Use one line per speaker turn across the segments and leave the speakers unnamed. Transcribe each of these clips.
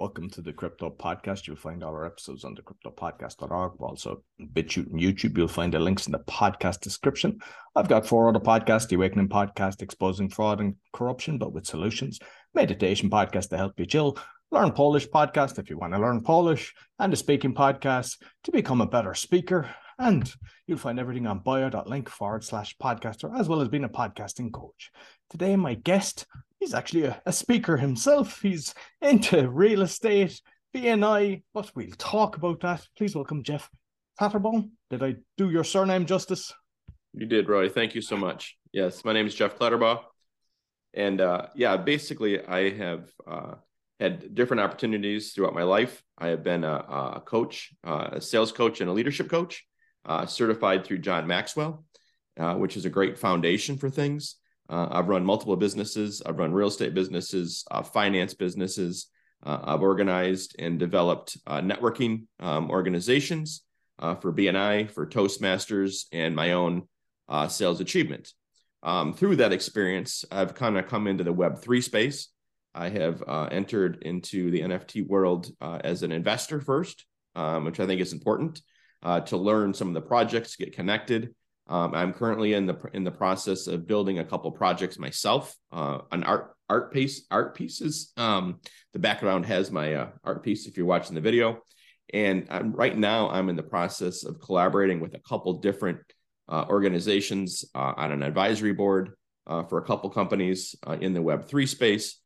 Welcome to the Crypto Podcast. You'll find all our episodes on the cryptopodcast.org. Also, BitChute and YouTube. You'll find the links in the podcast description. I've got four other podcasts The Awakening Podcast, exposing fraud and corruption, but with solutions, Meditation Podcast to help you chill, Learn Polish Podcast if you want to learn Polish, and the Speaking Podcast to become a better speaker. And you'll find everything on bio.link forward slash podcaster, as well as being a podcasting coach. Today, my guest he's actually a, a speaker himself. He's into real estate, BNI, but we'll talk about that. Please welcome Jeff Clatterbaugh. Did I do your surname justice?
You did, Roy. Thank you so much. Yes, my name is Jeff Clatterbaugh. And uh, yeah, basically, I have uh, had different opportunities throughout my life. I have been a, a coach, uh, a sales coach, and a leadership coach, uh, certified through John Maxwell, uh, which is a great foundation for things. Uh, I've run multiple businesses. I've run real estate businesses, uh, finance businesses. Uh, I've organized and developed uh, networking um, organizations uh, for BNI, for Toastmasters, and my own uh, sales achievement. Um, through that experience, I've kind of come into the Web3 space. I have entered into the NFT world as an investor first, um, which I think is important to learn some of the projects, get connected, um, I'm currently in the in the process of building a couple projects myself, uh, an art art piece art pieces. Um, the background has my uh, art piece if you're watching the video, and I'm, right now I'm in the process of collaborating with a couple different uh, organizations uh, on an advisory board uh, for a couple companies uh, in the Web three space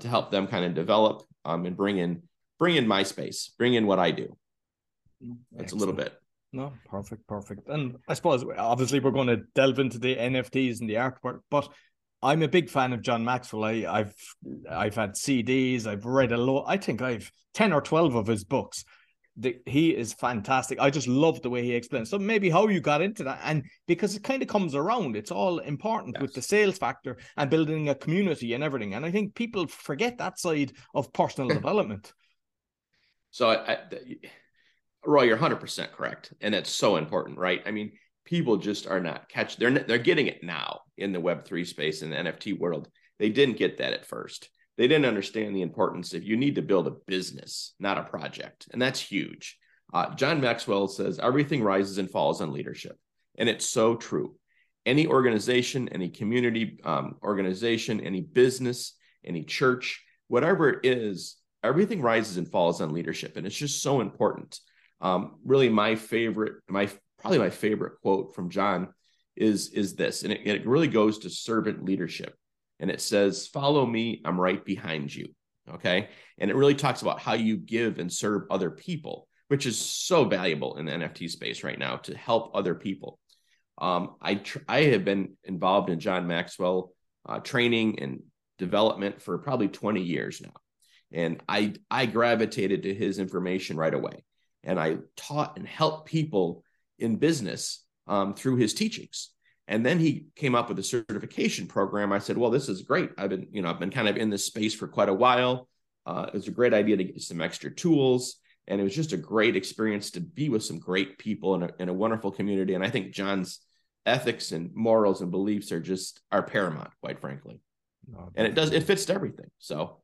to help them kind of develop um, and bring in bring in my space, bring in what I do. That's a little bit.
No, perfect, perfect. And I suppose obviously we're going to delve into the NFTs and the artwork, but I'm a big fan of John Maxwell. I, have I've had CDs, I've read a lot. I think I've ten or twelve of his books. The, he is fantastic. I just love the way he explains. So maybe how you got into that, and because it kind of comes around, it's all important yes. with the sales factor and building a community and everything. And I think people forget that side of personal development.
So I, I Roy, you're 100% correct. And that's so important, right? I mean, people just are not catch they're they're getting it now in the web3 space in the nft world they didn't get that at first they didn't understand the importance of you need to build a business not a project and that's huge uh, john maxwell says everything rises and falls on leadership and it's so true any organization any community um, organization any business any church whatever it is everything rises and falls on leadership and it's just so important um, really, my favorite, my probably my favorite quote from John is is this, and it, it really goes to servant leadership, and it says, "Follow me, I'm right behind you." Okay, and it really talks about how you give and serve other people, which is so valuable in the NFT space right now to help other people. Um, I tr- I have been involved in John Maxwell uh, training and development for probably 20 years now, and I I gravitated to his information right away and I taught and helped people in business um, through his teachings. And then he came up with a certification program. I said, "Well, this is great. I've been, you know, I've been kind of in this space for quite a while. Uh, it was a great idea to get some extra tools, and it was just a great experience to be with some great people in a, in a wonderful community. And I think John's ethics and morals and beliefs are just are paramount, quite frankly. Oh, and it does it fits to everything. So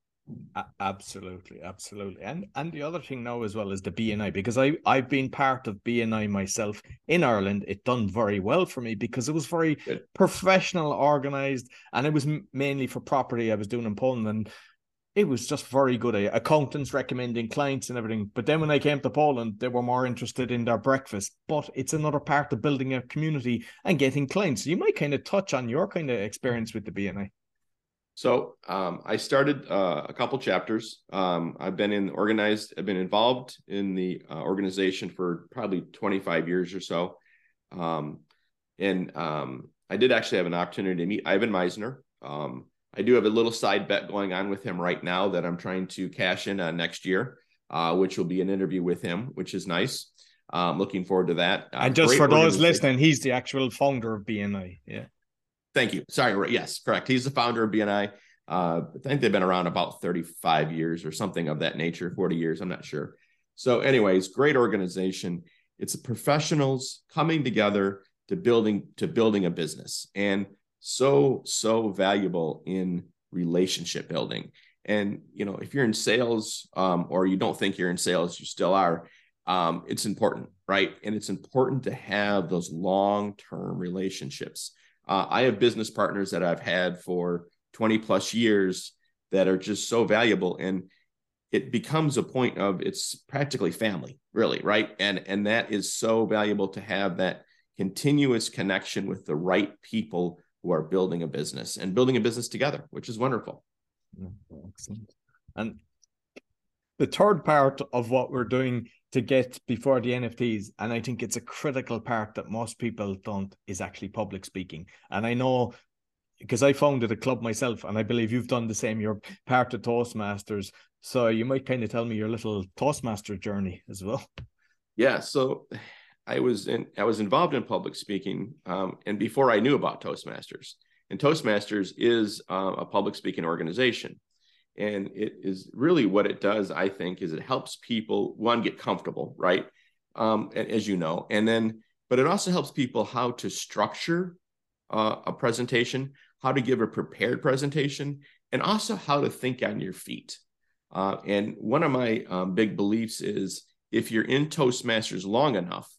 Absolutely, absolutely. And and the other thing now as well is the BNI because I I've been part of BNI myself in Ireland. It done very well for me because it was very Good. professional, organized, and it was mainly for property I was doing in Poland and it was just very good. Accountants recommending clients and everything. But then when I came to Poland, they were more interested in their breakfast. But it's another part of building a community and getting clients. You might kind of touch on your kind of experience with the BNI.
So um, I started uh, a couple chapters. Um, I've been in organized. I've been involved in the uh, organization for probably 25 years or so, um, and um, I did actually have an opportunity to meet Ivan Misner. Um, I do have a little side bet going on with him right now that I'm trying to cash in on next year, uh, which will be an interview with him, which is nice. Um, looking forward to that.
Uh, and just for those listening, he's the actual founder of BNI. Yeah.
Thank you. Sorry. Yes, correct. He's the founder of BNI. Uh, I think they've been around about 35 years or something of that nature, 40 years. I'm not sure. So, anyways, great organization. It's professionals coming together to building to building a business, and so so valuable in relationship building. And you know, if you're in sales um, or you don't think you're in sales, you still are. Um, it's important, right? And it's important to have those long-term relationships. Uh, I have business partners that I've had for 20 plus years that are just so valuable, and it becomes a point of it's practically family, really, right? And and that is so valuable to have that continuous connection with the right people who are building a business and building a business together, which is wonderful.
Excellent. And the third part of what we're doing to get before the NFTs, and I think it's a critical part that most people don't, is actually public speaking. And I know because I founded a club myself, and I believe you've done the same. You're part of Toastmasters, so you might kind of tell me your little Toastmaster journey as well.
Yeah. So I was in I was involved in public speaking, um, and before I knew about Toastmasters, and Toastmasters is uh, a public speaking organization, and it is really what it does. I think is it helps people one get comfortable, right? Um, as you know, and then but it also helps people how to structure uh, a presentation, how to give a prepared presentation, and also how to think on your feet. Uh, and one of my um, big beliefs is if you're in Toastmasters long enough,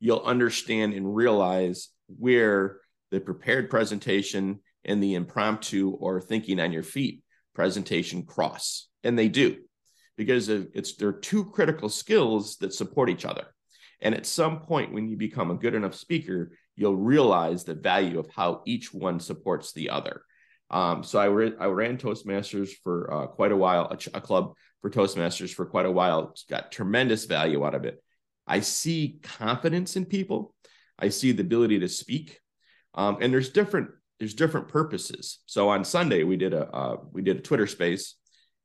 you'll understand and realize where the prepared presentation and the impromptu or thinking on your feet presentation cross. And they do, because it's there are two critical skills that support each other. And at some point, when you become a good enough speaker, you'll realize the value of how each one supports the other. Um, so I, re- I ran Toastmasters for uh, quite a while, a, ch- a, club for Toastmasters for quite a while. Got tremendous value out of it. I see confidence in people. I see the ability to speak. Um, and there's different there's different purposes. So on Sunday we did a uh, we did a Twitter space,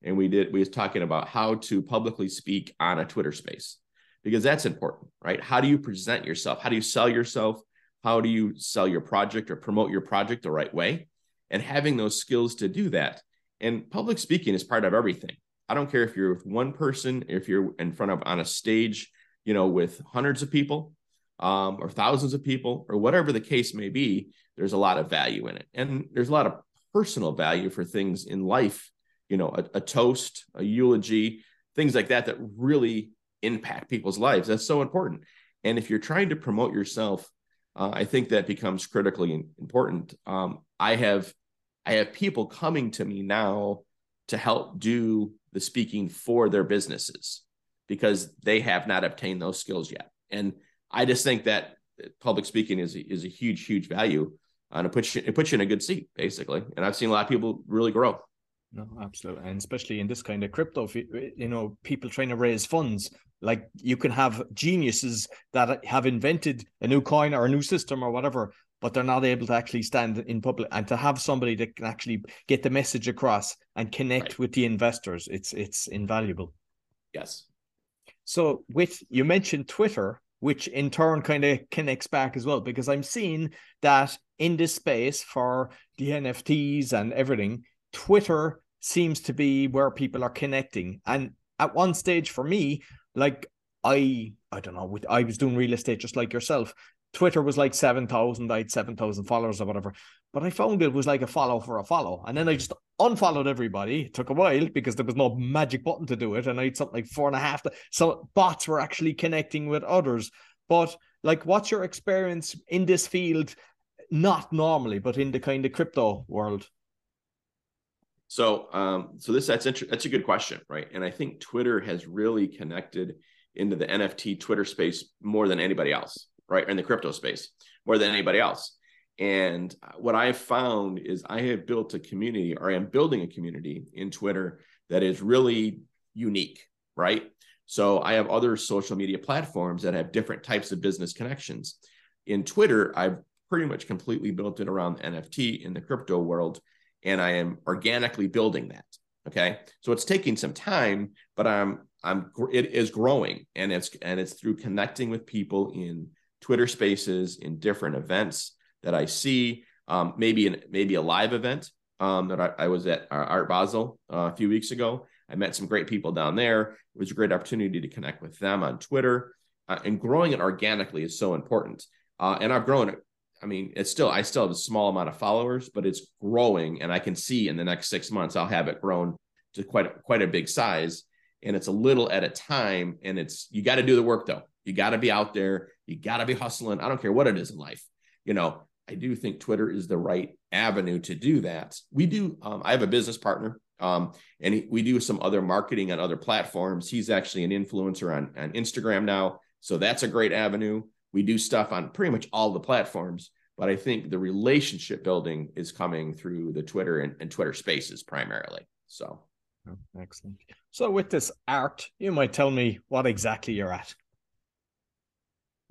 and we did we was talking about how to publicly speak on a Twitter space because that's important, right? How do you present yourself? How do you sell yourself? How do you sell your project or promote your project the right way? And having those skills to do that. And public speaking is part of everything. I don't care if you're with one person, if you're in front of on a stage you know, with hundreds of people um, or thousands of people or whatever the case may be, there's a lot of value in it. And there's a lot of personal value for things in life, you know, a, a toast, a eulogy, things like that, that really impact people's lives. That's so important. And if you're trying to promote yourself, uh, I think that becomes critically important. Um, I have I have people coming to me now to help do the speaking for their businesses because they have not obtained those skills yet. And I just think that public speaking is is a huge, huge value, uh, and it puts you it puts you in a good seat, basically. And I've seen a lot of people really grow.
No, absolutely, and especially in this kind of crypto, you know, people trying to raise funds. Like you can have geniuses that have invented a new coin or a new system or whatever, but they're not able to actually stand in public and to have somebody that can actually get the message across and connect right. with the investors. It's it's invaluable.
Yes,
so with you mentioned Twitter, which in turn kind of connects back as well, because I'm seeing that in this space for the NFTs and everything, Twitter seems to be where people are connecting. And at one stage for me, like I I don't know, with I was doing real estate just like yourself. Twitter was like 7,000, I had 7,000 followers or whatever. But I found it was like a follow for a follow. And then I just unfollowed everybody. It took a while because there was no magic button to do it. And I had something like four and a half. So bots were actually connecting with others. But like, what's your experience in this field? Not normally, but in the kind of crypto world.
So, um, so this that's inter- that's a good question, right? And I think Twitter has really connected into the NFT Twitter space more than anybody else right? In the crypto space more than anybody else. And what I have found is I have built a community or I am building a community in Twitter that is really unique, right? So I have other social media platforms that have different types of business connections. In Twitter, I've pretty much completely built it around NFT in the crypto world, and I am organically building that. Okay, so it's taking some time, but I'm I'm it is growing, and it's and it's through connecting with people in Twitter Spaces in different events that I see. Um, maybe an, maybe a live event um, that I, I, was at Art Basel uh, a few weeks ago. I met some great people down there. It was a great opportunity to connect with them on Twitter. Uh, and growing it organically is so important. Uh, and I've grown it. I mean, it's still I still have a small amount of followers, but it's growing, and I can see in the next six months I'll have it grown to quite a, quite a big size, and it's a little at a time. And it's you got to do the work though. You got to be out there. You got to be hustling. I don't care what it is in life. You know, I do think Twitter is the right avenue to do that. We do. Um, I have a business partner, um, and he, we do some other marketing on other platforms. He's actually an influencer on on Instagram now, so that's a great avenue. We do stuff on pretty much all the platforms, but I think the relationship building is coming through the Twitter and, and Twitter Spaces primarily. So.
Oh, excellent. So, with this art, you might tell me what exactly you're at.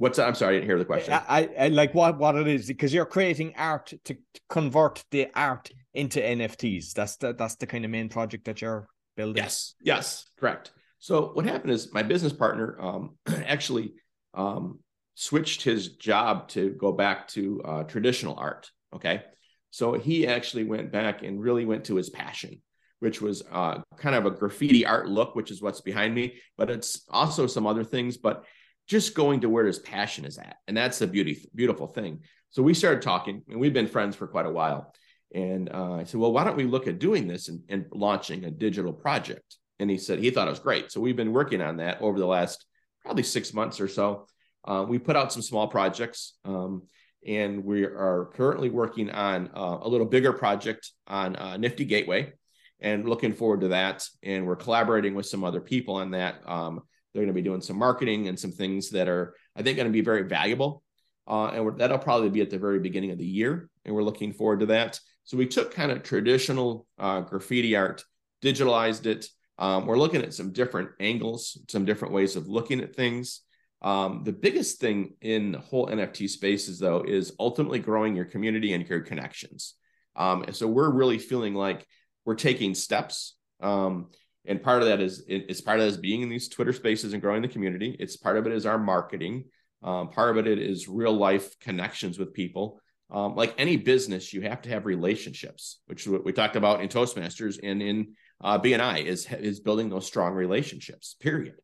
What's I'm sorry, I didn't hear the question.
I, I, like what what it is because you're creating art to, to convert the art into NFTs. That's the that's the kind of main project that you're building.
Yes, yes, correct. So what happened is my business partner um, actually um, switched his job to go back to uh, traditional art. Okay, so he actually went back and really went to his passion, which was uh, kind of a graffiti art look, which is what's behind me, but it's also some other things. But just going to where his passion is at. And that's a beauty, beautiful thing. So we started talking, and we've been friends for quite a while. And uh, I said, well, why don't we look at doing this and, and, launching a digital project? And he said he thought it was great. So we've been working on that over the last probably six months or so. Uh, we put out some small projects, um, and we are currently working on uh, a little bigger project on uh, Nifty Gateway, and looking forward to that. And we're collaborating with some other people on that. Um, they're going to be doing some marketing and some things that are, I think, going to be very valuable. Uh, and that'll probably be at the very beginning of the year. And we're looking forward to that. So we took kind of traditional uh, graffiti art, digitalized it. Um, we're looking at some different angles, some different ways of looking at things. Um, the biggest thing in the whole NFT spaces, though, is ultimately growing your community and your connections. Um, and so we're really feeling like we're taking steps. Um, and part of that is it's part of that is being in these twitter spaces and growing the community. It's part of it is our marketing. Um, part of it is real life connections with people. Um, like any business you have to have relationships which is what we talked about in toastmasters and in uh, bni is is building those strong relationships period.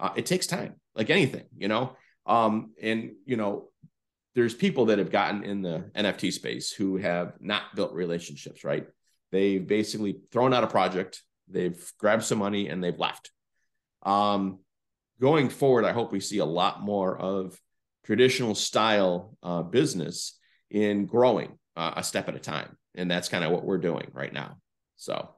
Uh, it takes time like anything you know? Um, and you know there's people that have gotten in the nft space who have not built relationships right? They've basically thrown out a project They've grabbed some money and they've left. Um, going forward, I hope we see a lot more of traditional style uh, business in growing uh, a step at a time, and that's kind of what we're doing right now. So,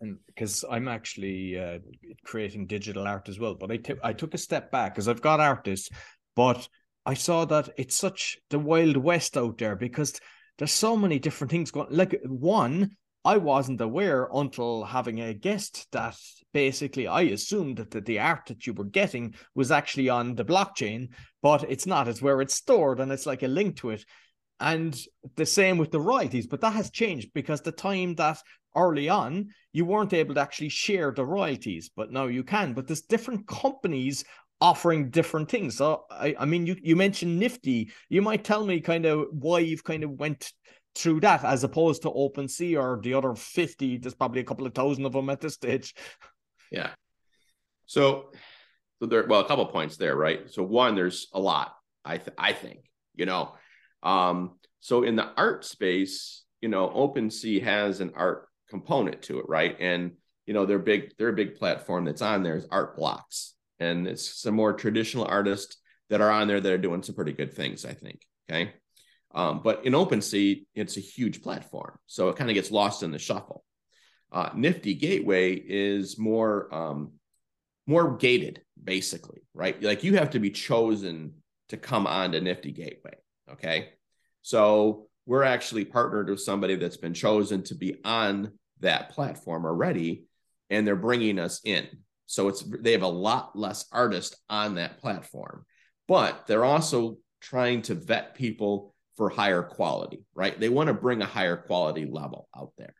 and
because I'm actually uh, creating digital art as well, but I, t- I took a step back because I've got artists, but I saw that it's such the wild west out there because there's so many different things going. Like one, I wasn't aware until having a guest that basically I assumed that the, art that you were getting was actually on the blockchain, but it's not. It's where it's stored and it's like a link to it. And the same with the royalties, but that has changed because the time that early on you weren't able to actually share the royalties, but now you can. But there's different companies offering different things. So I, I mean, you you mentioned Nifty. You might tell me kind of why you've kind of went through that as opposed to OpenSea or the other 50 there's probably a couple of thousand of them at this stage.
Yeah. So, so there well a couple of points there right? So one there's a lot i th- i think you know? Um so in the art space you know OpenSea has an art component to it right? And you know their big their big platform that's on there is art blocks. And it's some more traditional artists that are on there that are doing some pretty good things i think okay um, but in OpenSea, it's a huge platform. So it kind of gets lost in the shuffle. Uh, Nifty Gateway is more um, more gated, basically, right? Like you have to be chosen to come on to Nifty Gateway. Okay. So we're actually partnered with somebody that's been chosen to be on that platform already, and they're bringing us in. So it's they have a lot less artists on that platform, but they're also trying to vet people for higher quality, right? They want to bring a higher quality level out there.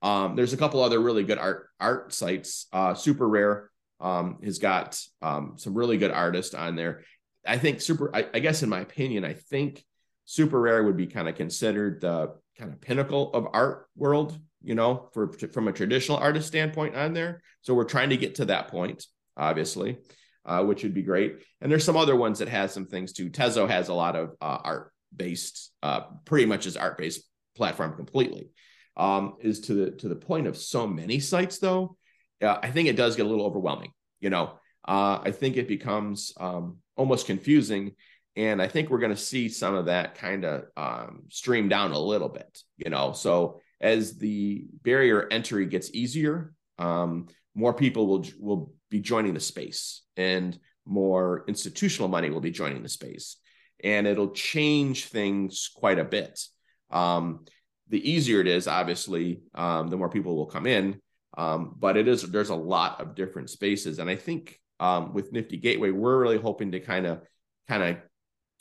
Um, there's a couple other really good art art sites. Uh, Super Rare um, has got um, some really good artists on there. I think Super. I, I, guess in my opinion, I think Super Rare would be kind of considered the kind of pinnacle of art world. You know, for from a traditional artist standpoint on there. So we're trying to get to that point, obviously, uh, which would be great. And there's some other ones that has some things too. Tezos has a lot of uh, art based, uh, pretty much as art based platform completely. Um, is to the to the point of so many sites though, uh, I think it does get a little overwhelming. You know, uh, I think it becomes um, almost confusing. And I think we're going to see some of that kind of um, stream down a little bit, you know. So as the barrier entry gets easier, um, more people will will be joining the space, and more institutional money will be joining the space, and it'll change things quite a bit. Um, the easier it is, obviously, um, the more people will come in. Um, but it is there's a lot of different spaces, and I think um, with Nifty Gateway, we're really hoping to kind of kind of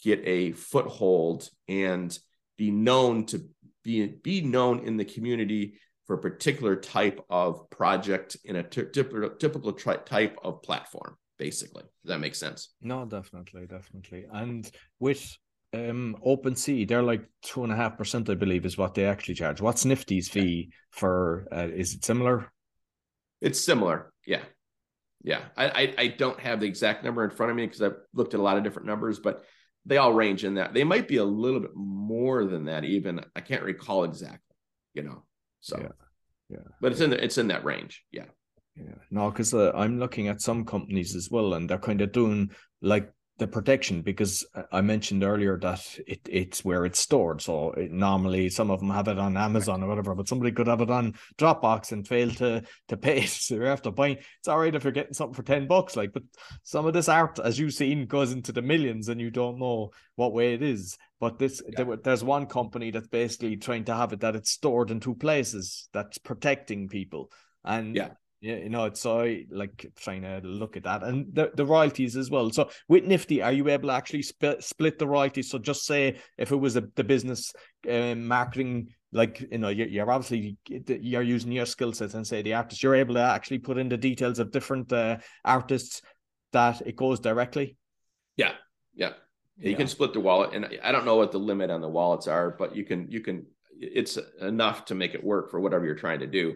get a foothold and be known to be be known in the community for a particular type of project in a t- typical type of platform basically does that make sense
no definitely definitely and with um OpenSea, they're like two and a half percent, I believe, is what they actually charge. What's Nifty's fee for? Uh, is it similar?
It's similar, yeah, yeah. I, I, I don't have the exact number in front of me because I've looked at a lot of different numbers, but they all range in that. They might be a little bit more than that, even. I can't recall exactly, you know. So,
yeah, yeah.
but it's in the, it's in that range. Yeah.
Yeah. No, because uh, I'm looking at some companies as well, and they're kind of doing like the protection because I mentioned earlier that it, it's where it's stored. So it, normally some of them have it on Amazon or whatever, but somebody could have it on Dropbox and fail to to pay it. So you have to buy. It's all right if you're getting something for ten bucks, like, but some of this art, as you've seen, goes into the millions, and you don't know what way it is. But this, yeah. there, there's one company that's basically trying to have it that it's stored in two places that's protecting people. And
yeah
yeah, you know, it's so like trying to look at that and the, the royalties as well. So with Nifty, are you able to actually split split the royalties? So just say if it was a, the business um, marketing, like you know, you're, you're, obviously you're using your skill sets and say the artist, you're able to actually put in the details of different uh, artists that it goes directly.
Yeah, yeah. yeah. You can split the wallet, and I don't know what the limit on the wallets are, but you can you can. It's enough to make it work for whatever you're trying to do.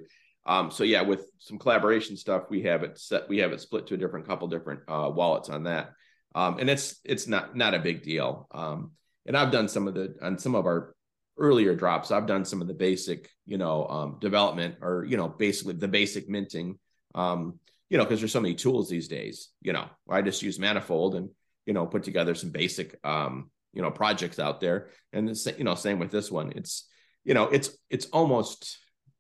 Um, so yeah, with some collaboration stuff, we have it set. We have it split to a different couple different uh, wallets on that, um, and it's it's not not a big deal. Um, and I've done some of the on some of our earlier drops. I've done some of the basic, you know, um, development or you know, basically the basic minting. Um, you know, because there's so many tools these days. You know, I just use Manifold and you know put together some basic um, you know projects out there. And the you know same with this one. It's you know it's it's almost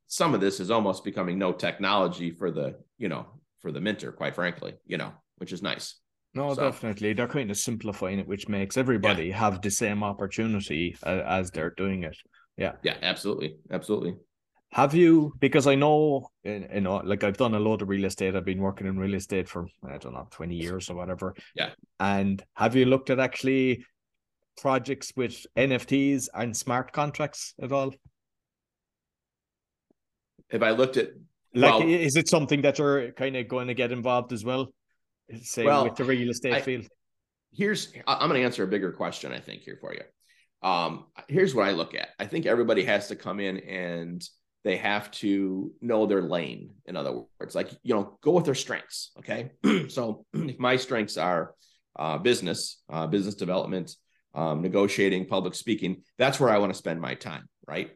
some of this is almost becoming no technology for the you know for the minter quite frankly you know which is nice.
No so. definitely. They're kind of simplifying it which makes everybody yeah. have the same opportunity uh, as they're doing it. Yeah.
Yeah absolutely. Absolutely.
Have you because i know you know like i've done a lot of real estate. I've been working in real estate for i don't know 20 years or whatever.
Yeah.
And have you looked at actually projects with nfts and smart contracts at all
if I looked at
like well, is it something that you're kind of going to get involved as well? Say well, with the real estate I, field.
Here's I'm going to answer a bigger question I think here for you. Um, here's what I look at. I think everybody has to come in and they have to know their lane. In other words, like you know, go with their strengths. Okay, so if my strengths are uh, business, uh, business development, um, negotiating, public speaking, that's where I want to spend my time, right?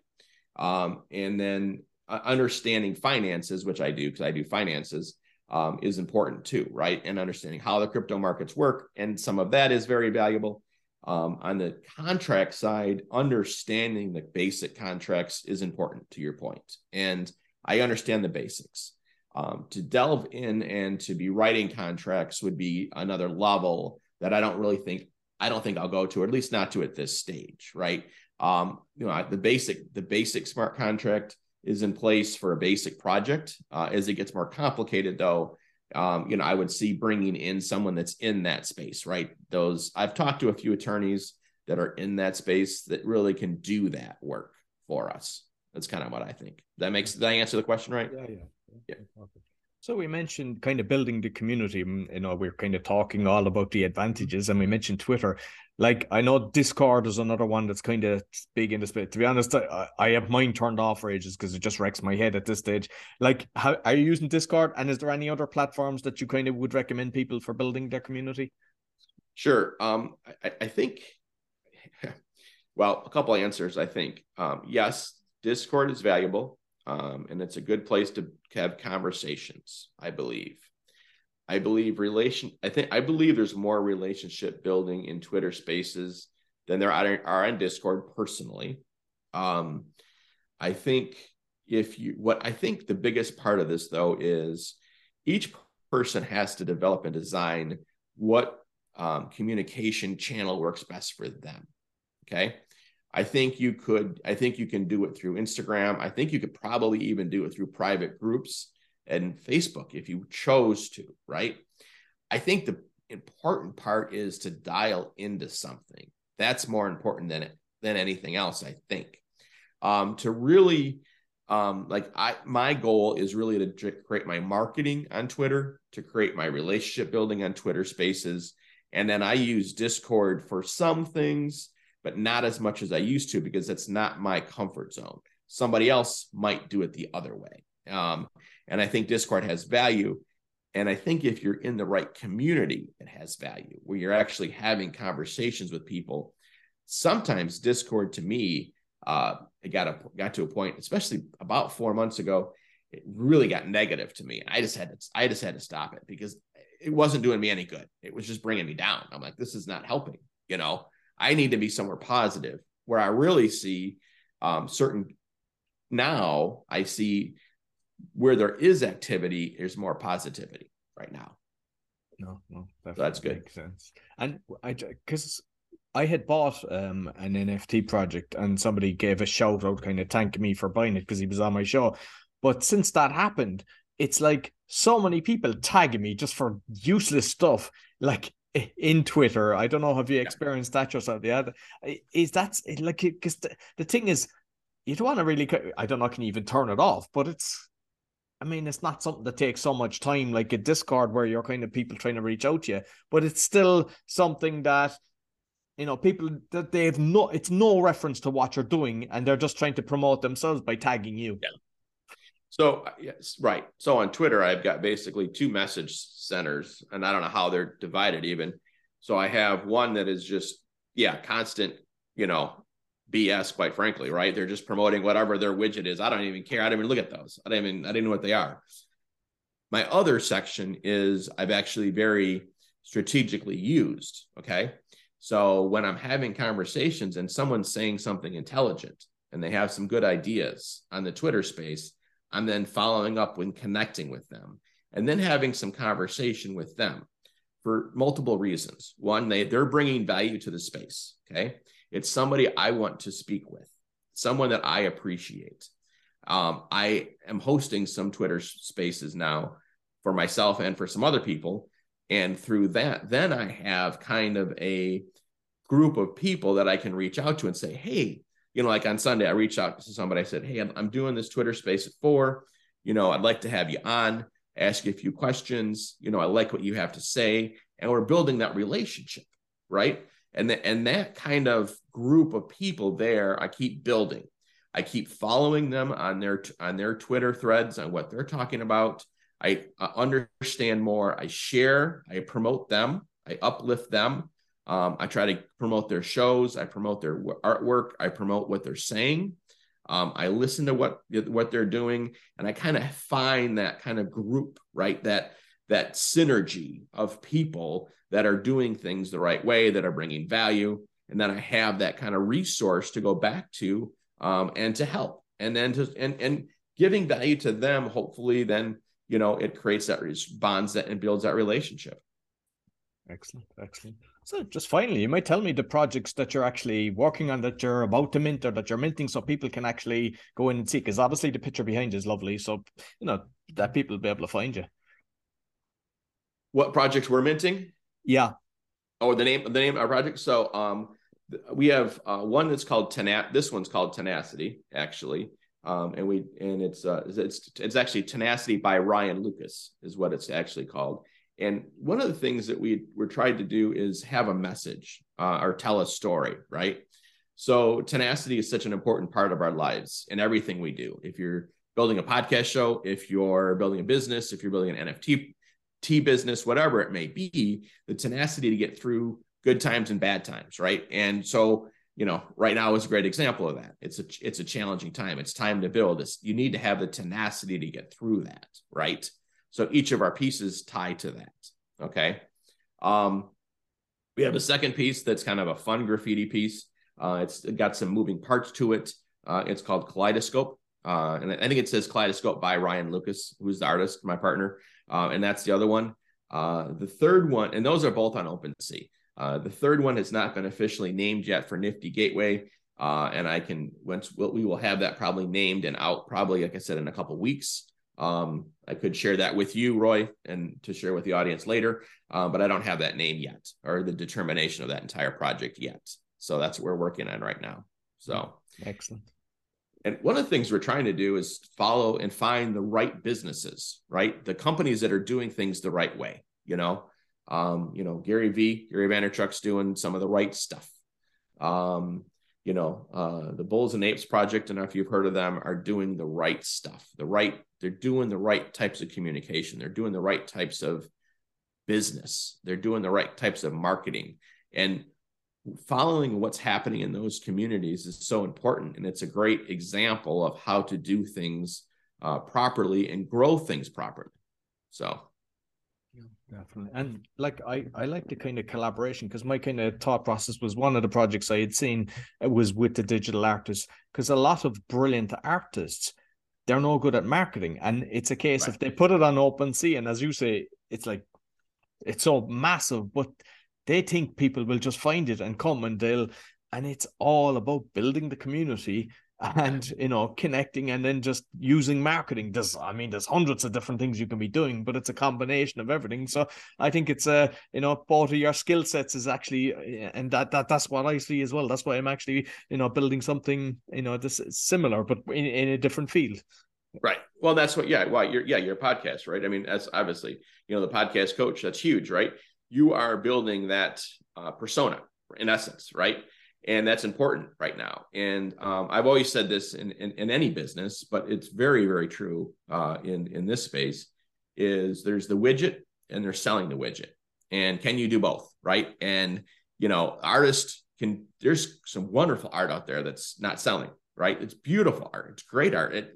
Um, and then understanding finances, which I do because I do finances, um, is important too, right? And understanding how the crypto markets work. And some of that is very valuable. Um, on the contract side, understanding the basic contracts is important to your point. And I understand the basics. Um, to delve in and to be writing contracts would be another level that I don't really think I don't think I'll go to, or at least not to at this stage, right? Um, you know, the basic the basic smart contract is in place for a basic project. Uh, as it gets more complicated, though, um, you know, I would see bringing in someone that's in that space, right? Those I've talked to a few attorneys that are in that space that really can do that work for us. That's kind of what I think. That makes that answer the question right?
Yeah, yeah, yeah. yeah. So we mentioned kind of building the community. You know, we're kind of talking all about the advantages, and we mentioned Twitter. Like I know Discord is another one that's kind of big in the space. To be honest, I, I have mine turned off for ages because it just wrecks my head at this stage. Like, how are you using Discord? And is there any other platforms that you kind of would recommend people for building their community?
Sure. Um, I, I think. Well, a couple answers. I think um, yes, Discord is valuable. Um, and it's a good place to have conversations. I believe. I believe relation. I think I believe there's more relationship building in Twitter Spaces than there are on Discord. Personally, um, I think if you what I think the biggest part of this though is each person has to develop and design what um, communication channel works best for them. Okay. I think you could, I think you can do it through Instagram. I think you could probably even do it through private groups and Facebook if you chose to, right? I think the important part is to dial into something. That's more important than it, than anything else, I think. Um, to really um, like I my goal is really to create my marketing on Twitter, to create my relationship building on Twitter spaces. And then I use Discord for some things, but not as much as I used to because that's not my comfort zone. Somebody else might do it the other way. Um, and I think Discord has value. And I think if you're in the right community, it has value where you're actually having conversations with people. Sometimes Discord to me, uh, it got a, got to a point, especially about four months ago, it really got negative to me. I just had to, I just had to stop it because it wasn't doing me any good. It was just bringing me down. I'm like, this is not helping. You know, I need to be somewhere positive where I really see um, certain. Now I see where there is activity, there's more positivity right now.
No, no,
so that's good.
Makes sense. And I because I had bought um an NFT project and somebody gave a shout out, kind of thanking me for buying it because he was on my show. But since that happened, it's like so many people tagging me just for useless stuff, like in Twitter. I don't know, have you experienced that yourself? Yeah, is that like because the, the thing is, you don't want to really. I don't know, can you even turn it off? But it's I mean, it's not something that takes so much time like a Discord where you're kind of people trying to reach out to you, but it's still something that you know people that they have no it's no reference to what you're doing and they're just trying to promote themselves by tagging you.
Yeah. So uh, yes, right. So on Twitter, I've got basically two message centers, and I don't know how they're divided even. So I have one that is just yeah, constant, you know, BS, quite frankly, right? They're just promoting whatever their widget is. I don't even care. I don't even look at those. I don't even I didn't know what they are. My other section is I've actually very strategically used. Okay. So when I'm having conversations and someone's saying something intelligent and they have some good ideas on the Twitter space, I'm then following up when connecting with them and then having some conversation with them for multiple reasons. One, they, they're bringing value to the space. Okay. It's somebody I want to speak with, someone that I appreciate. Um, I am hosting some Twitter spaces now for myself and for some other people. And through that, then I have kind of a group of people that I can reach out to and say, hey, you know, like on Sunday, I reached out to somebody. I said, hey, I'm, I'm doing this Twitter space at four. You know, I'd like to have you on, ask you a few questions. You know, I like what you have to say. And we're building that relationship, right? and the, and that kind of group of people there i keep building i keep following them on their on their twitter threads on what they're talking about i understand more i share i promote them i uplift them um, i try to promote their shows i promote their artwork i promote what they're saying um, i listen to what what they're doing and i kind of find that kind of group right that that synergy of people that are doing things the right way, that are bringing value. And then I have that kind of resource to go back to um, and to help. And then to, and, and giving value to them, hopefully, then, you know, it creates that bonds that and builds that relationship.
Excellent. Excellent. So just finally, you might tell me the projects that you're actually working on that you're about to mint or that you're minting so people can actually go in and see. Because obviously the picture behind you is lovely. So, you know, that people will be able to find you.
What projects we're minting?
Yeah.
Oh, the name the name of our project. So um we have uh, one that's called Tenacity. This one's called Tenacity, actually. Um, and we and it's uh it's it's actually Tenacity by Ryan Lucas is what it's actually called. And one of the things that we we're trying to do is have a message uh, or tell a story, right? So tenacity is such an important part of our lives in everything we do. If you're building a podcast show, if you're building a business, if you're building an NFT tea business, whatever it may be, the tenacity to get through good times and bad times, right? And so you know, right now is a great example of that. It's a it's a challenging time. It's time to build. It's, you need to have the tenacity to get through that, right? So each of our pieces tie to that. Okay. Um, we have a second piece that's kind of a fun graffiti piece. Uh, it's got some moving parts to it. Uh, it's called Kaleidoscope. Uh, and I think it says Kaleidoscope by Ryan Lucas, who's the artist, my partner. Uh, and that's the other one. Uh, the third one, and those are both on OpenSea. Uh, the third one has not been officially named yet for Nifty Gateway. And I can once we'll, we will have that probably named and out probably like I said in a couple weeks. Um, I could share that with you, Roy, and to share with the audience later. Uh, but I don't have that name yet or the determination of that entire project yet. So that's what we're working on right now. So
excellent.
And one of the things we're trying to do is follow and find the right businesses, right? The companies that are doing things the right way. You know, um, you know, Gary V, Gary Vaynerchuk's doing some of the right stuff. Um, you know, uh, the Bulls and Apes project, and if you've heard of them, are doing the right stuff. The right, they're doing the right types of communication. They're doing the right types of business. They're doing the right types of marketing. And following what's happening in those communities is so important. And it's a great example of how to do things uh, properly and grow things properly. So,
definitely. And like I, I like the kind of collaboration because my kind of thought process was one of the projects I had seen was with the digital artists because a lot of brilliant artists they're no good at marketing and it's a case right. if they put it on OpenSea and as you say it's like it's so massive but they think people will just find it and come and they'll and it's all about building the community and you know connecting and then just using marketing. There's i mean there's hundreds of different things you can be doing but it's a combination of everything. So i think it's a uh, you know part of your skill sets is actually and that, that that's what i see as well. That's why i'm actually you know building something you know this similar but in, in a different field.
Right. Well that's what yeah well you're yeah your podcast right? I mean that's obviously you know the podcast coach that's huge right? You are building that uh, persona in essence, right? And that's important right now. And um, I've always said this in, in, in, any business, but it's very, very true uh, in, in this space is there's the widget and they're selling the widget. And can you do both, right? And, you know, artists can, there's some wonderful art out there that's not selling, right? It's beautiful art. It's great art. It,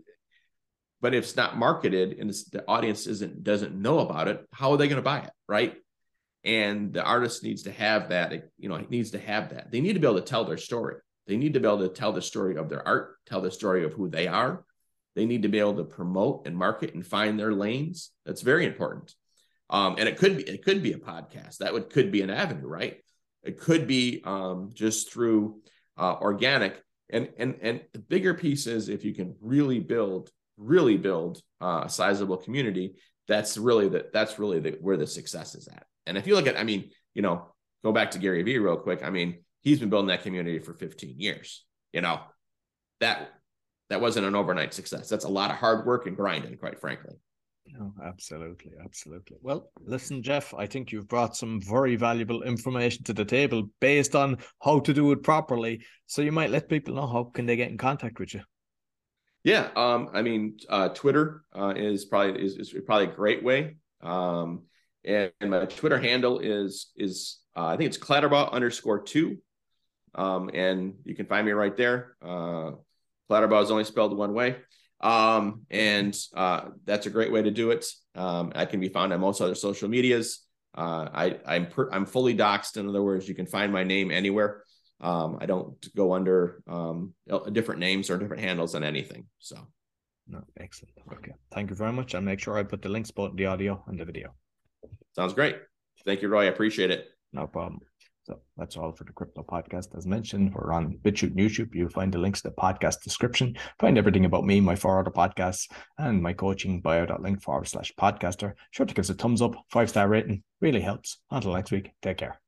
but if it's not marketed and the audience isn't doesn't know about it, how are they going to buy it, right? And the artist needs to have that you know it needs to have that. They need to be able to tell their story. They need to be able to tell the story of their art tell the story of who they are. They need to be able to promote and market and find their lanes. That's very important. Um, and it could be it could be a podcast. That would could be an avenue right? It could be um, just through uh, organic. And and and the bigger piece is if you can really build really build uh, a sizable community that's really the that's really the, where the success is at and if you look at, I mean, you know, go back to Gary Vee real quick. I mean, he's been building that community for 15 years. You know, that that wasn't an overnight success. That's a lot of hard work and grinding, quite frankly.
No, absolutely, absolutely. Well, listen, Jeff, I think you've brought some very valuable information to the table based on how to do it properly. So you might let people know how can they get in contact with you.
Yeah, um, I mean, uh, Twitter uh, is probably is, is probably a great way. Um, and, and my Twitter handle is is uh, I think it's Clatterbaugh underscore two, um, and you can find me right there. Uh, Clatterbaugh is only spelled one way, um, and uh, that's a great way to do it. Um, I can be found on most other social medias. Uh, I I'm per, I'm fully doxed. In other words, you can find my name anywhere. Um, I don't go under um, different names or different handles on anything. So,
no, excellent. Okay, thank you very much. I'll make sure I put the links both the audio and the video.
Sounds great. Thank you, Roy. I appreciate it.
No problem. So that's all for the crypto podcast. As mentioned, we're on BitChute and YouTube. You'll find the links to the podcast description. Find everything about me, my four other podcasts, and my coaching bio.link forward slash podcaster. Sure to give us a thumbs up, five star rating. Really helps. Until next week, take care.